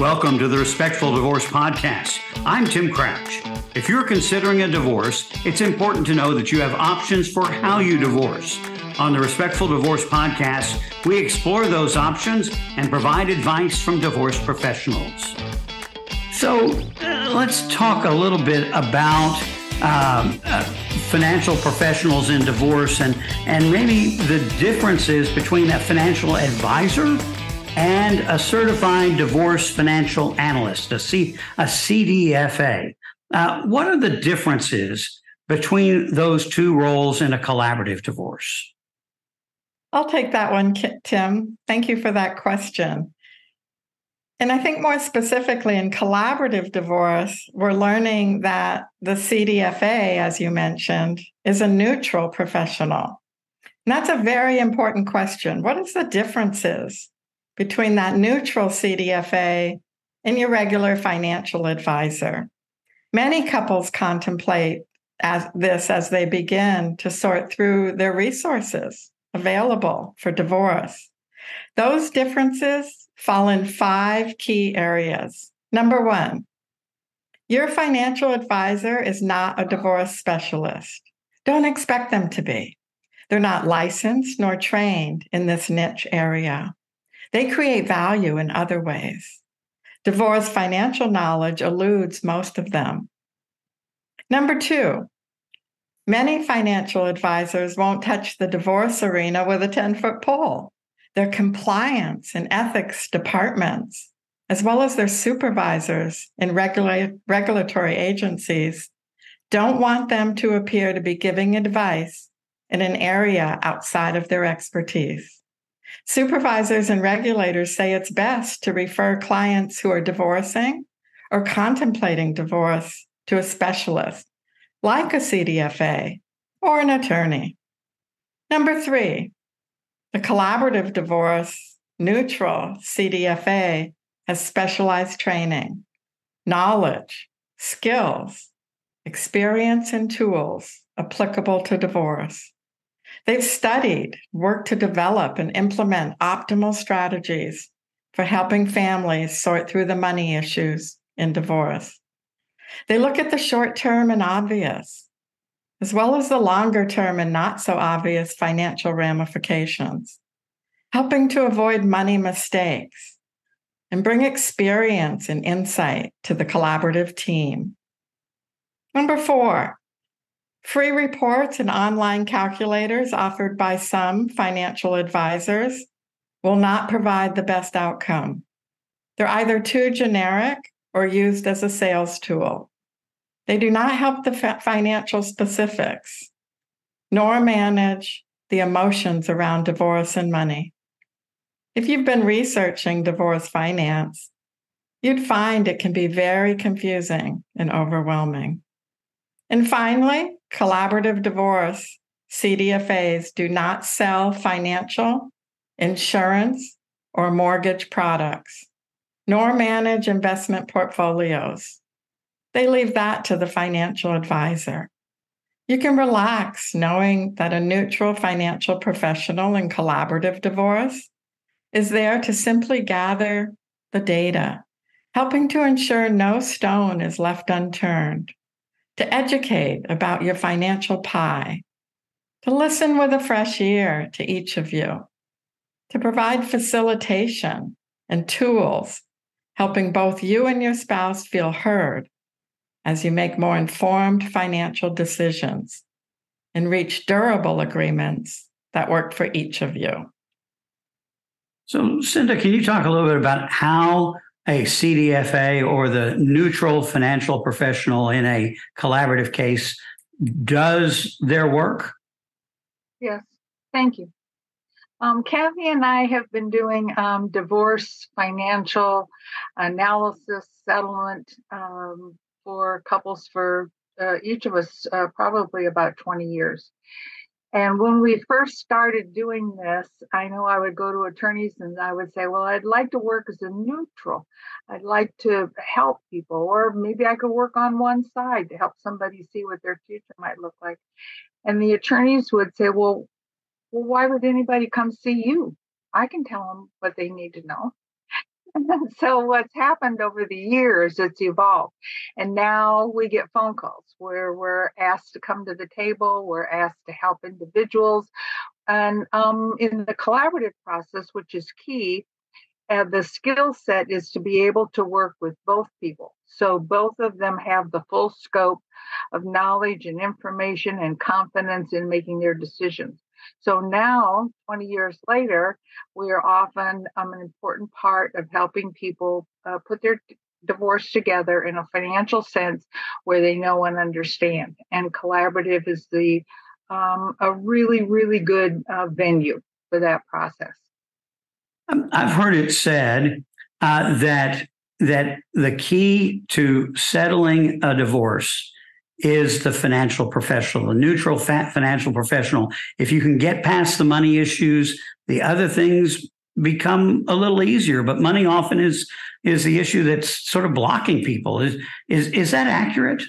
Welcome to the Respectful Divorce Podcast. I'm Tim Crouch. If you're considering a divorce, it's important to know that you have options for how you divorce. On the Respectful Divorce Podcast, we explore those options and provide advice from divorce professionals. So uh, let's talk a little bit about um, uh, financial professionals in divorce and, and maybe the differences between a financial advisor and a certified divorce financial analyst, a, C, a CDFA. Uh, what are the differences between those two roles in a collaborative divorce? I'll take that one, Tim. Thank you for that question. And I think more specifically in collaborative divorce, we're learning that the CDFA, as you mentioned, is a neutral professional. And that's a very important question. What is the differences between that neutral CDFA and your regular financial advisor? Many couples contemplate as this as they begin to sort through their resources available for divorce. Those differences fall in five key areas. Number one, your financial advisor is not a divorce specialist. Don't expect them to be. They're not licensed nor trained in this niche area. They create value in other ways. Divorce financial knowledge eludes most of them. Number two, many financial advisors won't touch the divorce arena with a 10 foot pole their compliance and ethics departments, as well as their supervisors in regula- regulatory agencies, don't want them to appear to be giving advice in an area outside of their expertise. Supervisors and regulators say it's best to refer clients who are divorcing or contemplating divorce to a specialist, like a CDFA or an attorney. Number three, the collaborative divorce neutral CDFA has specialized training, knowledge, skills, experience, and tools applicable to divorce. They've studied, worked to develop, and implement optimal strategies for helping families sort through the money issues in divorce. They look at the short term and obvious, as well as the longer term and not so obvious financial ramifications, helping to avoid money mistakes and bring experience and insight to the collaborative team. Number four, free reports and online calculators offered by some financial advisors will not provide the best outcome. They're either too generic or used as a sales tool. They do not help the financial specifics, nor manage the emotions around divorce and money. If you've been researching divorce finance, you'd find it can be very confusing and overwhelming. And finally, collaborative divorce CDFAs do not sell financial, insurance, or mortgage products, nor manage investment portfolios. They leave that to the financial advisor. You can relax knowing that a neutral financial professional in collaborative divorce is there to simply gather the data, helping to ensure no stone is left unturned, to educate about your financial pie, to listen with a fresh ear to each of you, to provide facilitation and tools, helping both you and your spouse feel heard as you make more informed financial decisions and reach durable agreements that work for each of you. So, Cinda, can you talk a little bit about how a CDFA or the neutral financial professional in a collaborative case does their work? Yes, thank you. Um, Cathy and I have been doing um, divorce financial analysis, settlement um, for couples for uh, each of us uh, probably about 20 years. And when we first started doing this, I know I would go to attorneys and I would say, Well, I'd like to work as a neutral. I'd like to help people, or maybe I could work on one side to help somebody see what their future might look like. And the attorneys would say, Well, well why would anybody come see you? I can tell them what they need to know. so what's happened over the years, it's evolved. And now we get phone calls where we're asked to come to the table, we're asked to help individuals. And um, in the collaborative process, which is key, uh, the skill set is to be able to work with both people. So both of them have the full scope of knowledge and information and confidence in making their decisions. So now, 20 years later, we are often um, an important part of helping people uh, put their divorce together in a financial sense where they know and understand. And collaborative is the um, a really, really good uh, venue for that process. Um, I've heard it said uh, that that the key to settling a divorce is the financial professional, the neutral financial professional. If you can get past the money issues, the other things become a little easier. But money often is is the issue that's sort of blocking people. Is is is that accurate?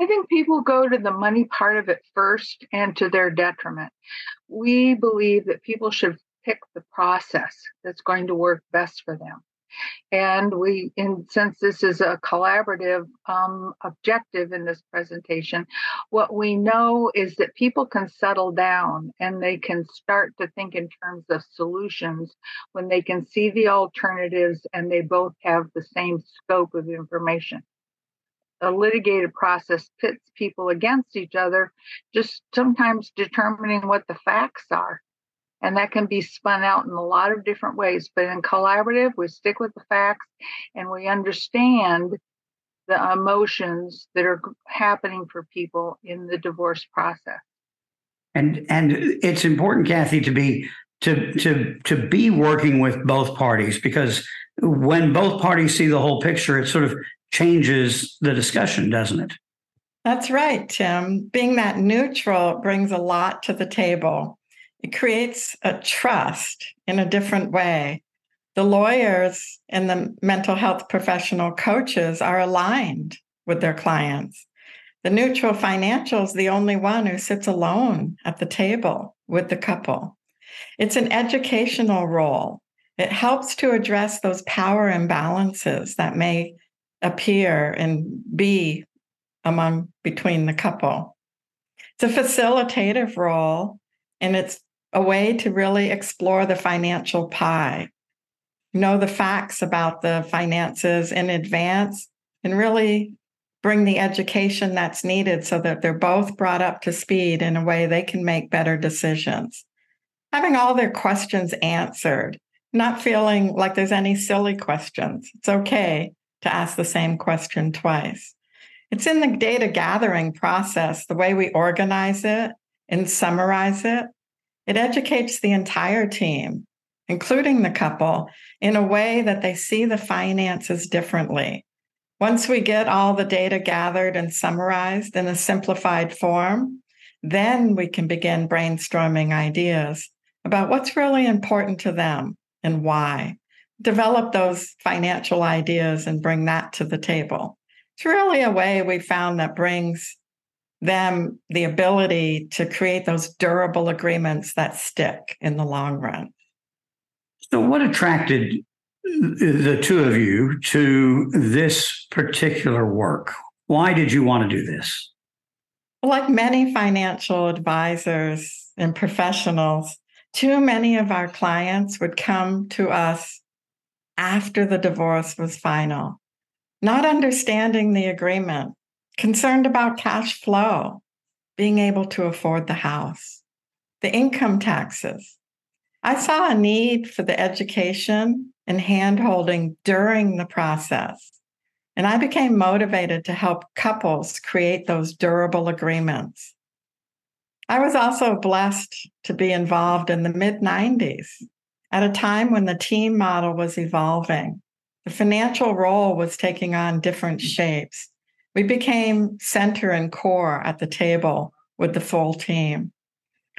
I think people go to the money part of it first and to their detriment. We believe that people should pick the process that's going to work best for them. And we, in since this is a collaborative um, objective in this presentation, what we know is that people can settle down and they can start to think in terms of solutions when they can see the alternatives and they both have the same scope of information. A litigated process pits people against each other, just sometimes determining what the facts are and that can be spun out in a lot of different ways. But in collaborative, we stick with the facts and we understand the emotions that are happening for people in the divorce process. And and it's important, Cathy, to be to to to be working with both parties because when both parties see the whole picture, it sort of changes the discussion, doesn't it? That's right, Tim. Being that neutral brings a lot to the table it creates a trust in a different way. The lawyers and the mental health professional coaches are aligned with their clients. The neutral financial is the only one who sits alone at the table with the couple. It's an educational role. It helps to address those power imbalances that may appear and be among between the couple. It's a facilitative role and it's a way to really explore the financial pie, know the facts about the finances in advance, and really bring the education that's needed so that they're both brought up to speed in a way they can make better decisions. Having all their questions answered, not feeling like there's any silly questions. It's okay to ask the same question twice. It's in the data gathering process, the way we organize it and summarize it it educates the entire team, including the couple, in a way that they see the finances differently. Once we get all the data gathered and summarized in a simplified form, then we can begin brainstorming ideas about what's really important to them and why. Develop those financial ideas and bring that to the table. It's really a way we found that brings them the ability to create those durable agreements that stick in the long run. So, what attracted the two of you to this particular work? Why did you want to do this? Like many financial advisors and professionals, too many of our clients would come to us after the divorce was final, not understanding the agreement, concerned about cash flow, being able to afford the house, the income taxes. I saw a need for the education and handholding during the process. And I became motivated to help couples create those durable agreements. I was also blessed to be involved in the mid 90s at a time when the team model was evolving. The financial role was taking on different shapes. We became center and core at the table with the full team.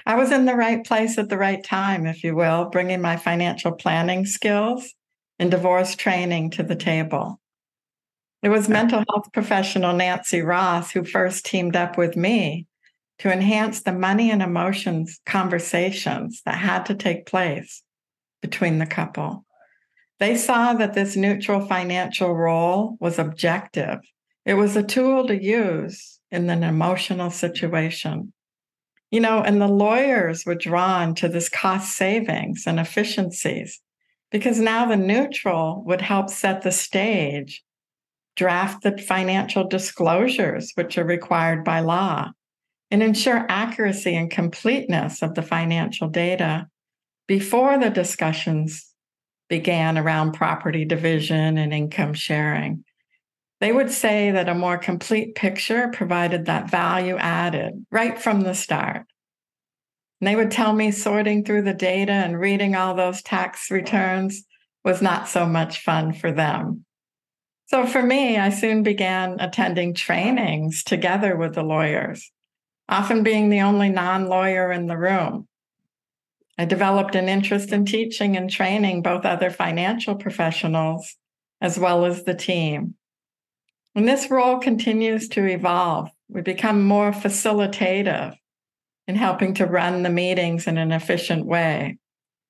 I was in the right place at the right time, if you will, bringing my financial planning skills and divorce training to the table. It was mental health professional Nancy Ross who first teamed up with me to enhance the money and emotions conversations that had to take place between the couple. They saw that this neutral financial role was objective. It was a tool to use in an emotional situation. You know, and the lawyers were drawn to this cost savings and efficiencies because now the neutral would help set the stage, draft the financial disclosures, which are required by law, and ensure accuracy and completeness of the financial data before the discussions began around property division and income sharing. They would say that a more complete picture provided that value added right from the start. And they would tell me sorting through the data and reading all those tax returns was not so much fun for them. So for me, I soon began attending trainings together with the lawyers, often being the only non lawyer in the room. I developed an interest in teaching and training both other financial professionals as well as the team. And this role continues to evolve. We become more facilitative in helping to run the meetings in an efficient way.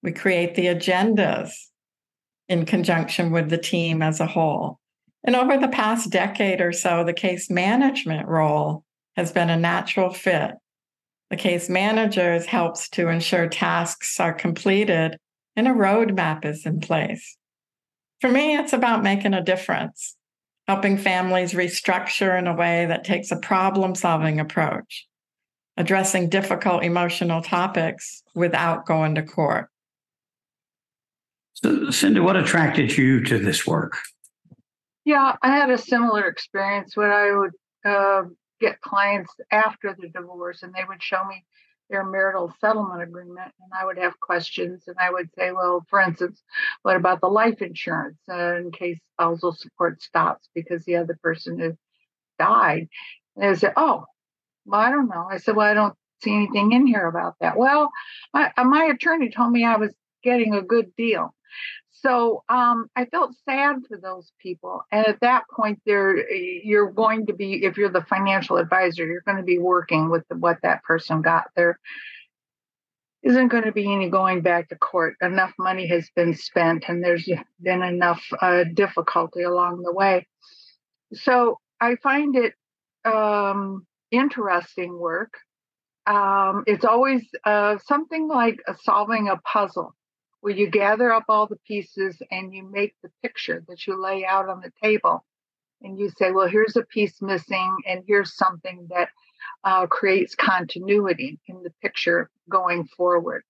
We create the agendas in conjunction with the team as a whole. And over the past decade or so, the case management role has been a natural fit. The case managers helps to ensure tasks are completed and a roadmap is in place. For me, it's about making a difference helping families restructure in a way that takes a problem solving approach, addressing difficult emotional topics without going to court. So, Cindy, what attracted you to this work? Yeah, I had a similar experience when I would uh, get clients after the divorce and they would show me their marital settlement agreement and I would have questions and I would say, well, for instance, what about the life insurance uh, in case spousal support stops because the other person has died? And they would say, oh, well, I don't know. I said, well, I don't see anything in here about that. Well, my, uh, my attorney told me I was getting a good deal. So um, I felt sad for those people. And at that point, there you're going to be, if you're the financial advisor, you're going to be working with the, what that person got. There isn't going to be any going back to court. Enough money has been spent, and there's been enough uh, difficulty along the way. So I find it um, interesting work. Um, it's always uh, something like solving a puzzle where you gather up all the pieces and you make the picture that you lay out on the table. And you say, well, here's a piece missing, and here's something that uh, creates continuity in the picture going forward.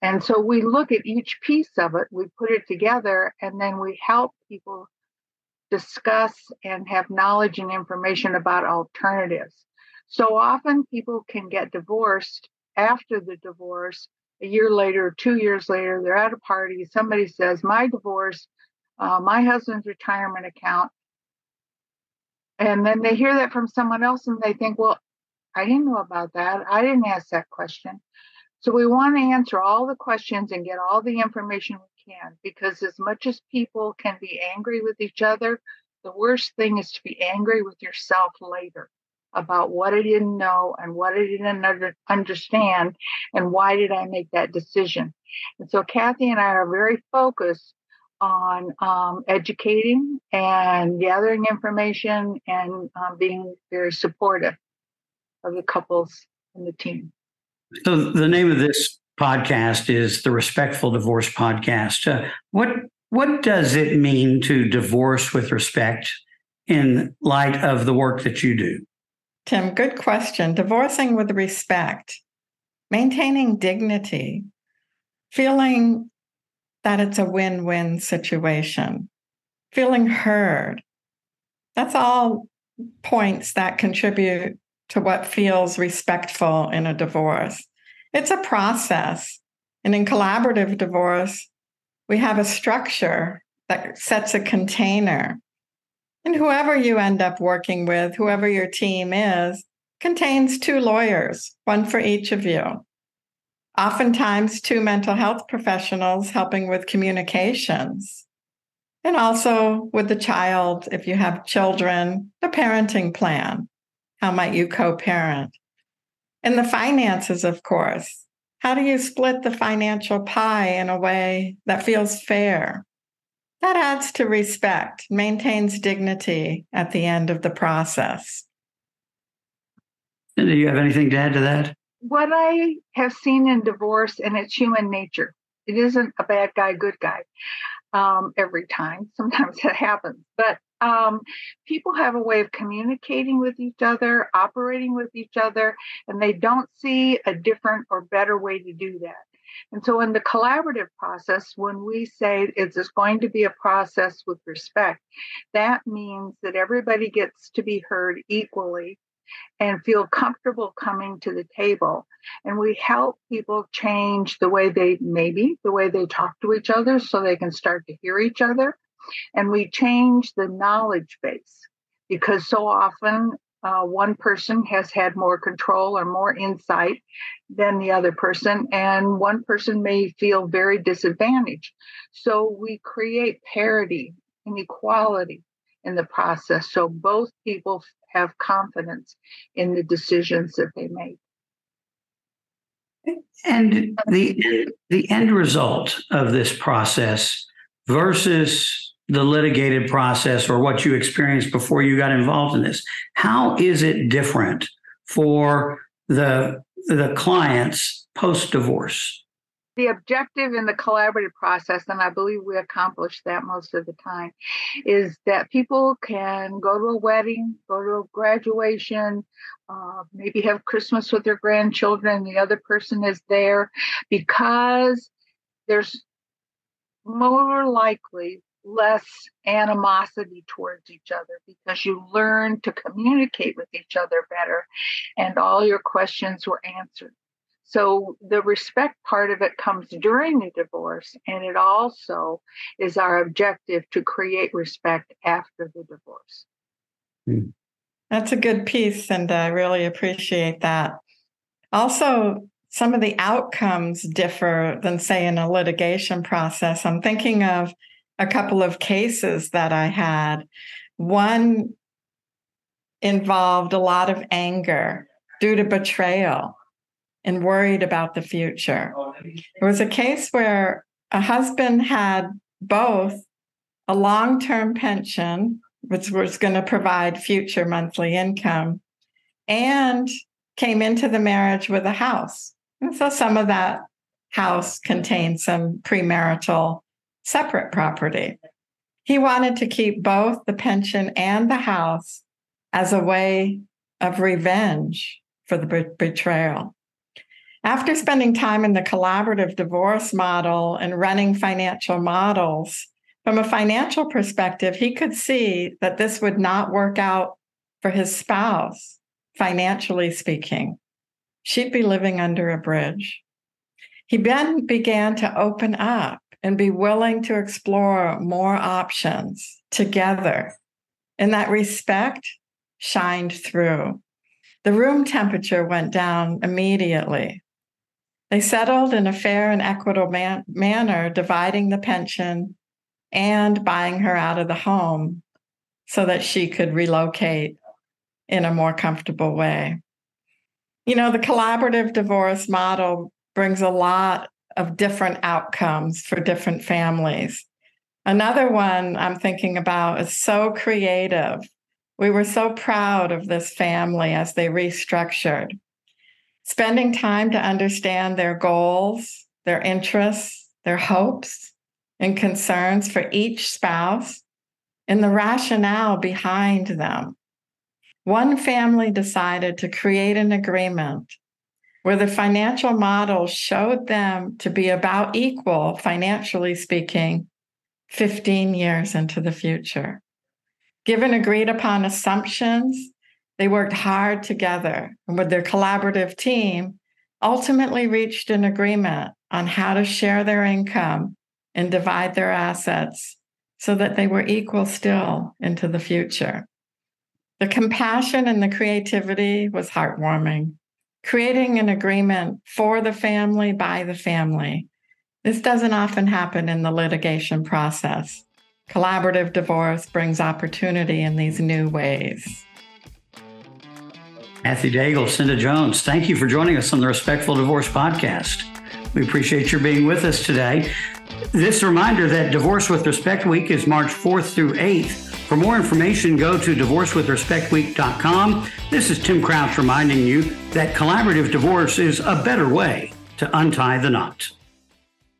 And so we look at each piece of it, we put it together, and then we help people discuss and have knowledge and information about alternatives. So often people can get divorced after the divorce a year later, two years later, they're at a party. Somebody says, My divorce, uh, my husband's retirement account. And then they hear that from someone else and they think, Well, I didn't know about that. I didn't ask that question. So we want to answer all the questions and get all the information we can because, as much as people can be angry with each other, the worst thing is to be angry with yourself later about what I didn't know and what I didn't understand and why did I make that decision. And so Cathy and I are very focused on um, educating and gathering information and um, being very supportive of the couples and the team. So the name of this podcast is the Respectful Divorce Podcast. Uh, what what does it mean to divorce with respect in light of the work that you do? Tim, good question. Divorcing with respect, maintaining dignity, feeling that it's a win win situation, feeling heard. That's all points that contribute to what feels respectful in a divorce. It's a process. And in collaborative divorce, we have a structure that sets a container and whoever you end up working with, whoever your team is, contains two lawyers, one for each of you. Oftentimes, two mental health professionals helping with communications. And also with the child, if you have children, the parenting plan. How might you co parent? And the finances, of course. How do you split the financial pie in a way that feels fair? That adds to respect, maintains dignity at the end of the process. And do you have anything to add to that? What I have seen in divorce, and it's human nature, it isn't a bad guy, good guy um, every time. Sometimes it happens, but um, people have a way of communicating with each other, operating with each other, and they don't see a different or better way to do that. And so, in the collaborative process, when we say it's going to be a process with respect, that means that everybody gets to be heard equally and feel comfortable coming to the table. And we help people change the way they, maybe the way they talk to each other so they can start to hear each other. And we change the knowledge base because so often uh, one person has had more control or more insight than the other person, and one person may feel very disadvantaged. So we create parity and equality in the process so both people have confidence in the decisions that they make. And the the end result of this process versus the litigated process or what you experienced before you got involved in this. How is it different for the the clients post divorce? The objective in the collaborative process, and I believe we accomplish that most of the time, is that people can go to a wedding, go to a graduation, uh, maybe have Christmas with their grandchildren, the other person is there because there's more likely less animosity towards each other because you learn to communicate with each other better and all your questions were answered. So the respect part of it comes during the divorce, and it also is our objective to create respect after the divorce. Hmm. That's a good piece, and I really appreciate that. Also, some of the outcomes differ than, say, in a litigation process. I'm thinking of a couple of cases that I had. One involved a lot of anger due to betrayal and worried about the future. It was a case where a husband had both a long term pension, which was going to provide future monthly income, and came into the marriage with a house. And so some of that house contained some premarital separate property. He wanted to keep both the pension and the house as a way of revenge for the betrayal. After spending time in the collaborative divorce model and running financial models, from a financial perspective, he could see that this would not work out for his spouse, financially speaking. She'd be living under a bridge. He then began to open up and be willing to explore more options together. And that respect shined through. The room temperature went down immediately. They settled in a fair and equitable man- manner, dividing the pension and buying her out of the home so that she could relocate in a more comfortable way. You know, the collaborative divorce model brings a lot of different outcomes for different families. Another one I'm thinking about is so creative. We were so proud of this family as they restructured. Spending time to understand their goals, their interests, their hopes, and concerns for each spouse and the rationale behind them. One family decided to create an agreement where the financial model showed them to be about equal, financially speaking, 15 years into the future. Given agreed upon assumptions, they worked hard together and with their collaborative team, ultimately reached an agreement on how to share their income and divide their assets so that they were equal still into the future. The compassion and the creativity was heartwarming creating an agreement for the family by the family. This doesn't often happen in the litigation process. Collaborative divorce brings opportunity in these new ways. Cathy Daigle, Cinda Jones, thank you for joining us on the Respectful Divorce Podcast. We appreciate your being with us today. This reminder that Divorce with Respect Week is March 4th through 8th. For more information, go to divorcewithrespectweek.com. This is Tim Crouch reminding you that collaborative divorce is a better way to untie the knot.